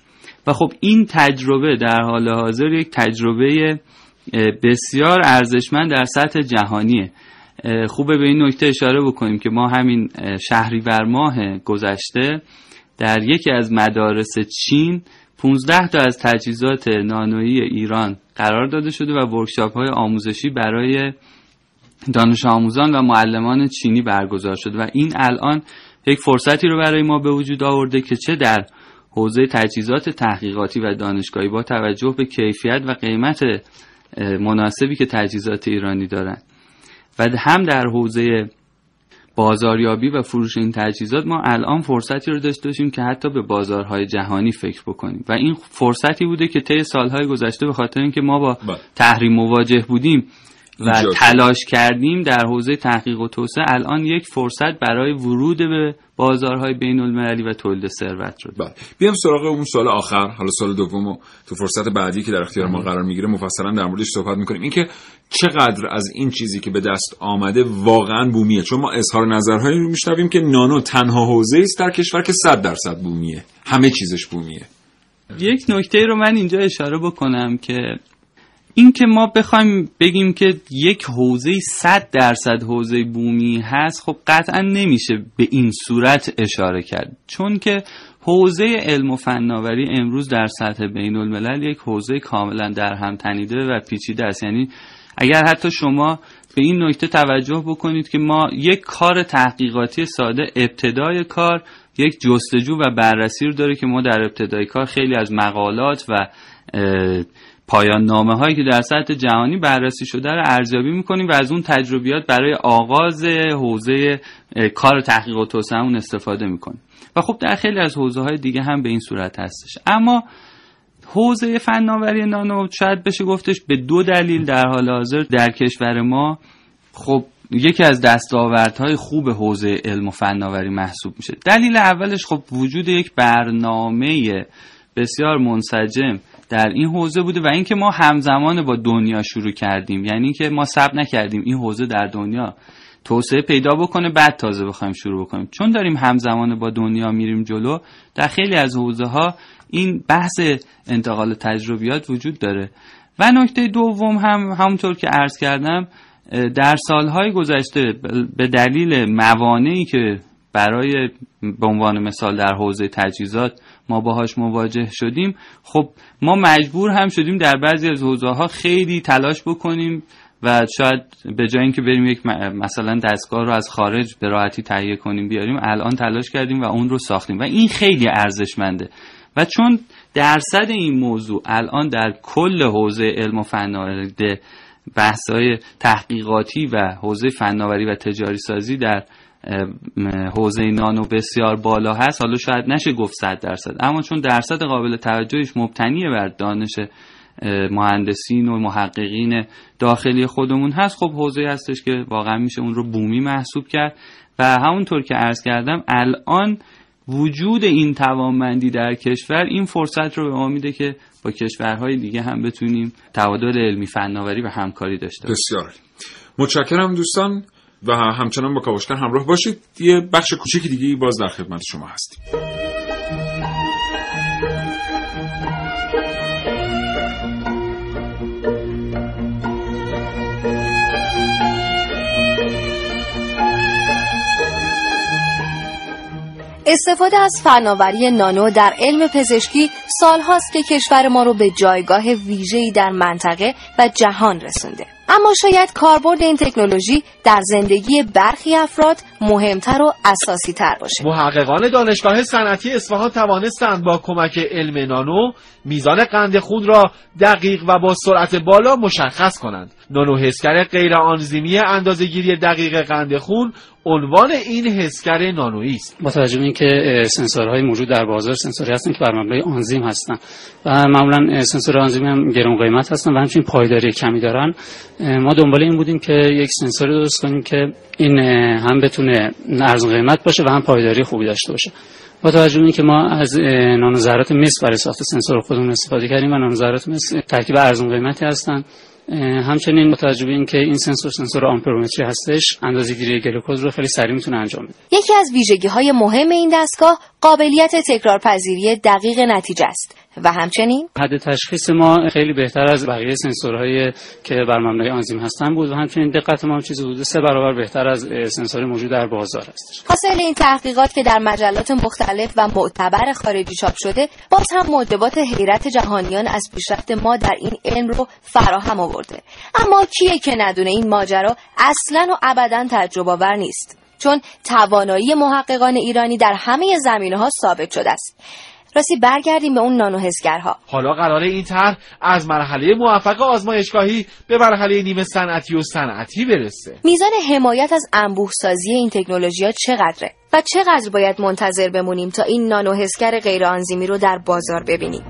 و خب این تجربه در حال حاضر یک تجربه بسیار ارزشمند در سطح جهانیه. خوبه به این نکته اشاره بکنیم که ما همین شهریور ماه گذشته در یکی از مدارس چین 15 تا از تجهیزات نانویی ایران قرار داده شده و ورکشاپ های آموزشی برای دانش آموزان و معلمان چینی برگزار شده و این الان یک فرصتی رو برای ما به وجود آورده که چه در حوزه تجهیزات تحقیقاتی و دانشگاهی با توجه به کیفیت و قیمت مناسبی که تجهیزات ایرانی دارند و هم در حوزه بازاریابی و فروش این تجهیزات ما الان فرصتی رو داشته باشیم که حتی به بازارهای جهانی فکر بکنیم. و این فرصتی بوده که طی سالهای گذشته به خاطر اینکه ما با تحریم مواجه بودیم و تلاش کردیم در حوزه تحقیق و توسعه. الان یک فرصت برای ورود به بازارهای بین المللی و تولید ثروت شد. بله. بیام سراغ اون سال آخر حالا سال دوم تو فرصت بعدی که در اختیار ما قرار می‌گیره مفصلا در موردش صحبت می‌کنیم. اینکه چقدر از این چیزی که به دست آمده واقعا بومیه؟ چون ما اظهار نظرهایی رو میشنویم که نانو تنها حوزه است در کشور که 100 درصد بومیه. همه چیزش بومیه. یک نکته رو من اینجا اشاره بکنم که این که ما بخوایم بگیم که یک حوزه 100 درصد حوزه بومی هست خب قطعا نمیشه به این صورت اشاره کرد. چون که حوزه علم و فناوری امروز در سطح بین الملل یک حوزه کاملا در هم تنیده و پیچیده است. یعنی اگر حتی شما به این نکته توجه بکنید که ما یک کار تحقیقاتی ساده ابتدای کار یک جستجو و بررسی رو داره که ما در ابتدای کار خیلی از مقالات و پایان نامه هایی که در سطح جهانی بررسی شده رو ارزیابی می‌کنیم و از اون تجربیات برای آغاز حوزه کار تحقیق و توسعه استفاده می‌کنیم. و خب در خیلی از حوزه های دیگه هم به این صورت هستش. اما حوزه فناوری نانو شاید بشه گفتش به دو دلیل در حال حاضر در کشور ما. خب یکی از دستاوردهای خوب حوزه علم و فناوری محسوب میشه. دلیل اولش خب وجود یک برنامه بسیار منسجم در این حوزه بوده و اینکه ما همزمان با دنیا شروع کردیم. یعنی که ما صبر نکردیم این حوزه در دنیا توسعه پیدا بکنه بعد تازه بخوایم شروع بکنیم. چون داریم همزمان با دنیا میریم جلو در خیلی از حوزه ها این بحث انتقال تجربیات وجود داره. و نکته دوم هم همونطور که عرض کردم در سالهای گذشته به دلیل موانعی که برای به عنوان مثال در حوزه تجهیزات ما باهاش مواجه شدیم. خب ما مجبور هم شدیم در بعضی از حوزه ها خیلی تلاش بکنیم و شاید به جای اینکه بریم یک مثلا دستگاه رو از خارج به راحتی تهیه کنیم بیاریم الان تلاش کردیم و اون رو ساختیم. و این خیلی ارزشمنده. و چون درصد این موضوع الان در کل حوزه علم و فناوری بحث‌های تحقیقاتی و حوزه فناوری و تجاری سازی در حوزه نانو بسیار بالا هست. حالا شاید نشه گفت صد درصد. اما چون درصد قابل توجهش مبتنی بر دانش مهندسین و محققین داخلی خودمون هست خب حوزه هستش که واقعا میشه اون رو بومی محسوب کرد. و همونطور که عرض کردم الان وجود این توانمندی در کشور این فرصت رو به ما میده که با کشورهای دیگه هم بتونیم تبادل علمی فناوری و همکاری داشته باشیم. بسیار. متشکرم دوستان. و همچنان با کاوشگر همراه باشید یه بخش کوچیک دیگه باز در خدمت شما هستیم استفاده از فناوری نانو در علم پزشکی سالهاست که کشور ما رو به جایگاه ویژه‌ای در منطقه و جهان رسونده. اما شاید کاربرد این تکنولوژی در زندگی برخی افراد مهمتر و اساسی تر باشه. محققان دانشگاه صنعتی اصفهان توانستند با کمک علم نانو میزان قند خون را دقیق و با سرعت بالا مشخص کنند. نانو حسگر غیر آنزیمی اندازه‌گیری دقیق قند خون عنوان این حسگر نانویی است. با توجه به اینکه سنسورهای موجود در بازار سنسوری هستن که بر مبنای آنزیم هستن و معمولا سنسور آنزیم هم گران قیمت هستن و همچنین پایداری کمی دارن ما دنبال این بودیم که یک سنسور درست کنیم که این هم بتونه ارزان قیمت باشه و هم پایداری خوبی داشته باشه با توجه به اینکه ما از نانو ذرات مس برای ساخت سنسور خودمون استفاده کردیم و نانو ذرات مس ترکیب ارزان قیمتی هستن. همچنین با توجه به اینکه این سنسور سنسور آمپرومتری هستش اندازه‌گیری گلوکوز رو خیلی سریع می‌تونه انجام بده. یکی از ویژگی های مهم این دستگاه قابلیت تکرارپذیری دقیق نتیجه است. و همچنین حد تشخیص ما خیلی بهتر از بقیه سنسورهایی که بر مبنای آنزیم هستن بود و همچنین دقت ما چیزی حدود سه برابر بهتر از سنسور موجود در بازار است. حاصل این تحقیقات که در مجلات مختلف و معتبر خارجی چاپ شده باز هم موجبات حیرت جهانیان از پیشرفت ما در این علم رو فراهم آورده. اما کیه که ندونه این ماجرا اصلا و ابدا تجربه آور نیست؟ چون توانایی محققان ایرانی در همه زمینه ها ثابت شده است. راستی برگردیم به اون نانو حسگرها. حالا قراره این طرح از مرحله موفق آزمایشگاهی به مرحله نیمه صنعتی و صنعتی برسه. میزان حمایت از انبوه سازی این تکنولوژی ها چقدره و چقدر باید منتظر بمونیم تا این نانو حسگر غیر آنزیمی رو در بازار ببینیم؟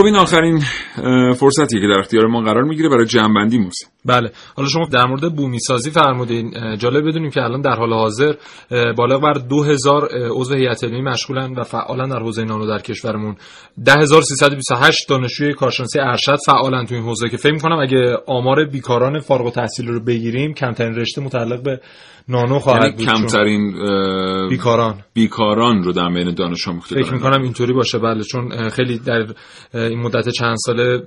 خب این آخرین فرصتیه که در اختیار ما قرار می‌گیره برای جمعبندی موسی بله. حالا شما در مورد بومی سازی فرمودین جالب بدونیم که الان در حال حاضر بالغ بر 2000 عضو هیئت علمی مشغولن و فعالن در حوزه نانو در کشورمون. 10328 دانشجوی کارشناسی ارشد فعالن تو این حوزه که فکر می‌کنم اگه آمار بیکاران فارغ التحصیل رو بگیریم کمترین رشته متعلق به نانو خواهد یعنی بود کمترین بیکاران. بیکاران رو در بین دانش آموخته فکر می‌کنم اینطوری باشه. بله چون خیلی در این مدت چند ساله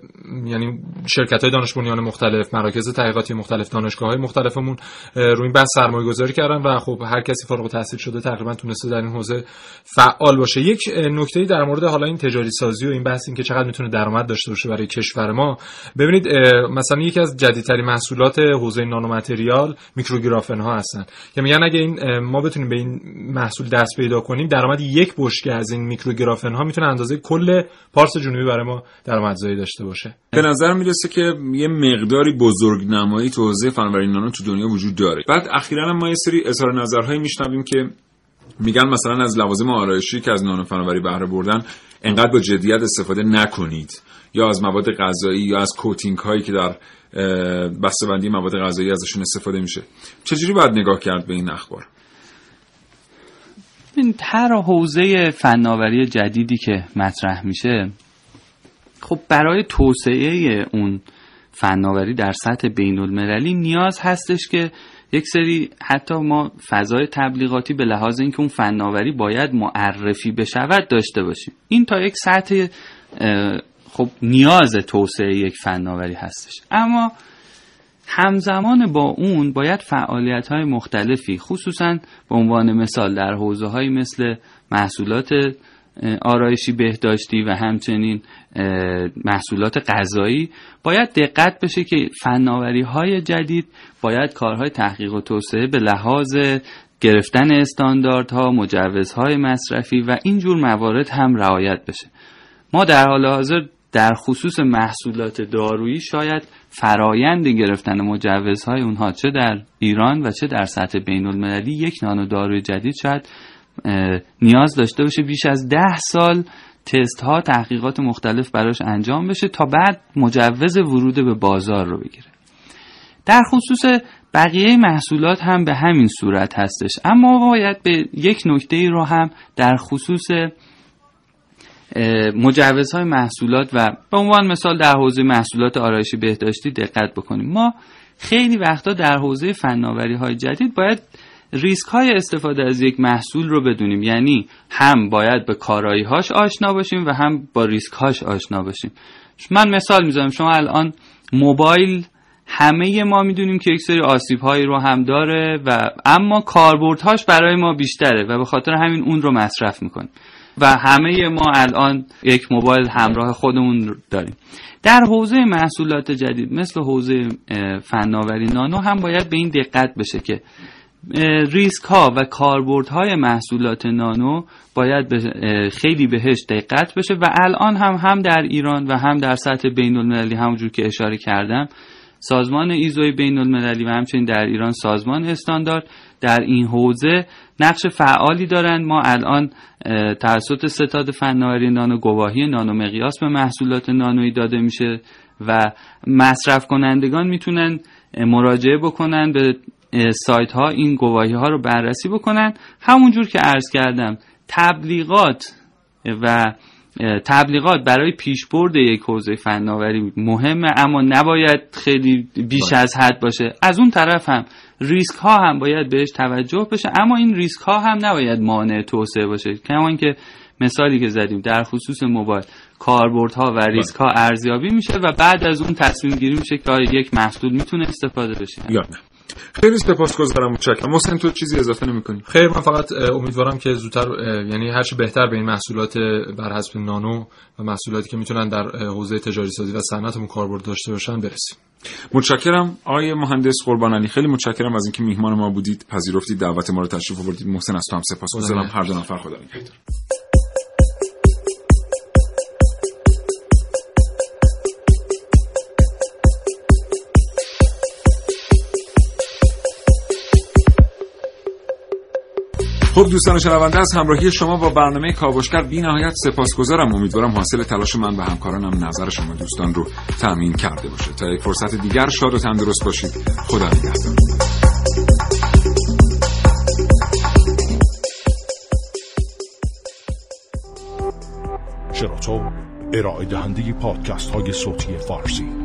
یعنی شرکت های دانش بنیان مختلف مراکز تحقیقاتی مختلف دانشگاه های مختلفمون روی این بحث سرمایه گذاری کردن و خب هر کسی فارغ التحصیل شده تقریبا تونسته در این حوزه فعال باشه. یک نکته در مورد حالا این تجاری سازی و این بحث این که چقدر می‌تونه درآمد داشته باشه برای کشور ما. ببینید مثلا یکی از جدیدترین محصولات حوزه نانو متریال میکروگرافن ها هستن. که میگن اگه این ما بتونیم به این محصول دست پیدا کنیم درآمد یک بشکه از این میکروگرافن ها می‌تونه اندازه کل پارس جنوبی برای ما درآمدزایی داشته باشه. به نظر می‌رسه که یه مقداری بزرگ نمایی تو حوزه فناوری نانو تو دنیا وجود داره. بعد اخیرا ما یه سری اظهار نظرهایی میشنویم که میگن مثلا از لوازم آرایشی که از نانو فناوری بهره بردن انقدر با جدیت استفاده نکنید. یا از مواد غذایی یا از کوتینگ هایی که در بسته‌بندی مواد غذایی ازشون استفاده میشه. چجوری باید نگاه کرد به این اخبار؟ این هر حوزه فناوری جدیدی که مطرح میشه خب برای توسعه اون فناوری در سطح بین المللی نیاز هستش که یک سری حتی ما فضای تبلیغاتی به لحاظ اینکه اون فناوری باید معرفی بشود داشته باشیم. این تا یک سطح خب نیاز توسعه یک فناوری هستش. اما همزمان با اون باید فعالیت های مختلفی خصوصا به عنوان مثال در حوزه های مثل محصولات آرایشی بهداشتی و همچنین محصولات غذایی باید دقت بشه که فناوری های جدید باید کارهای تحقیق و توسعه به لحاظ گرفتن استانداردها مجوزهای مصرفی و اینجور موارد هم رعایت بشه. ما در حال حاضر در خصوص محصولات دارویی شاید فرایند گرفتن مجوزهای اونها چه در ایران و چه در سطح بین المللی یک نانو داروی جدید شاید نیاز داشته باشه بیش از ده سال تست ها تحقیقات مختلف براش انجام بشه تا بعد مجوز ورود به بازار رو بگیره. در خصوص بقیه محصولات هم به همین صورت هستش. اما باید به یک نکته رو هم در خصوص مجوزهای محصولات و به عنوان مثال در حوزه محصولات آرایشی بهداشتی دقت بکنیم. ما خیلی وقتا در حوزه فناوری های جدید باید ریسک های استفاده از یک محصول رو بدونیم. یعنی هم باید به کارایی هاش آشنا باشیم و هم با ریسک هاش آشنا باشیم. من مثال می‌زنم. شما الان موبایل همه ما می‌دونیم که یک سری آسیب هایی رو هم داره و اما کاربردهاش برای ما بیشتره و به خاطر همین اون رو مصرف می‌کنیم. و همه ما الان یک موبایل همراه خودمون داریم. در حوزه محصولات جدید مثل حوزه فناوری نانو هم باید به این دقت بشه که ریسک ها و کاربرد های محصولات نانو باید خیلی بهش دقت بشه و الان هم هم در ایران و هم در سطح بین المللی همونجور که اشاره کردم سازمان ایزوی بین المللی و همچنین در ایران سازمان استاندارد در این حوزه نقش فعالی دارند ما الان توسط ستاد فناوری نانو گواهی نانو مقیاس به محصولات نانویی داده میشه و مصرف کنندگان می‌تونن مراجعه بکنن به سایت ها این گواهی ها رو بررسی بکنن. همونجور که عرض کردم تبلیغات و تبلیغات برای پیشبرد یک حوزه فناوری مهمه اما نباید خیلی بیش از حد باشه. از اون طرف هم ریسک ها هم باید بهش توجه بشه اما این ریسک ها هم نباید مانع توسعه باشه. کما اینکه مثالی که زدیم در خصوص موبایل کاربردها و ریسک ها ارزیابی میشه و بعد از اون تصمیم گیری میشه که یک محصول می‌تونه استفاده بشه یادم خیلی سپاسگزارم متشکرم. محسن تو چیزی اضافه نمی‌کنی؟ خیر من فقط امیدوارم که زودتر یعنی هر چه بهتر به این محصولات بر حسب نانو و محصولاتی که می‌تونن در حوزه تجاری سازی و صنعتمون کاربرد داشته باشن برسیم. متشکرم. آقای مهندس قربان علی خیلی متشکرم از اینکه میهمان ما بودید پذیرفتید دعوت ما رو تشریف آوردید. محسن از تو هم سپاسگزارم. هر دو نفر خدا نگهدار. خب دوستان شنونده از همراهی شما با برنامه کاوشگر بی نهایت سپاسگزارم. امیدوارم حاصل تلاش من و همکارانم نظر شما دوستان رو تأمین کرده باشه. تا یک فرصت دیگر شاد و تندرست باشید. خدا نگهدار. شراطو ارائه دهنده پادکست های صوتی فارسی.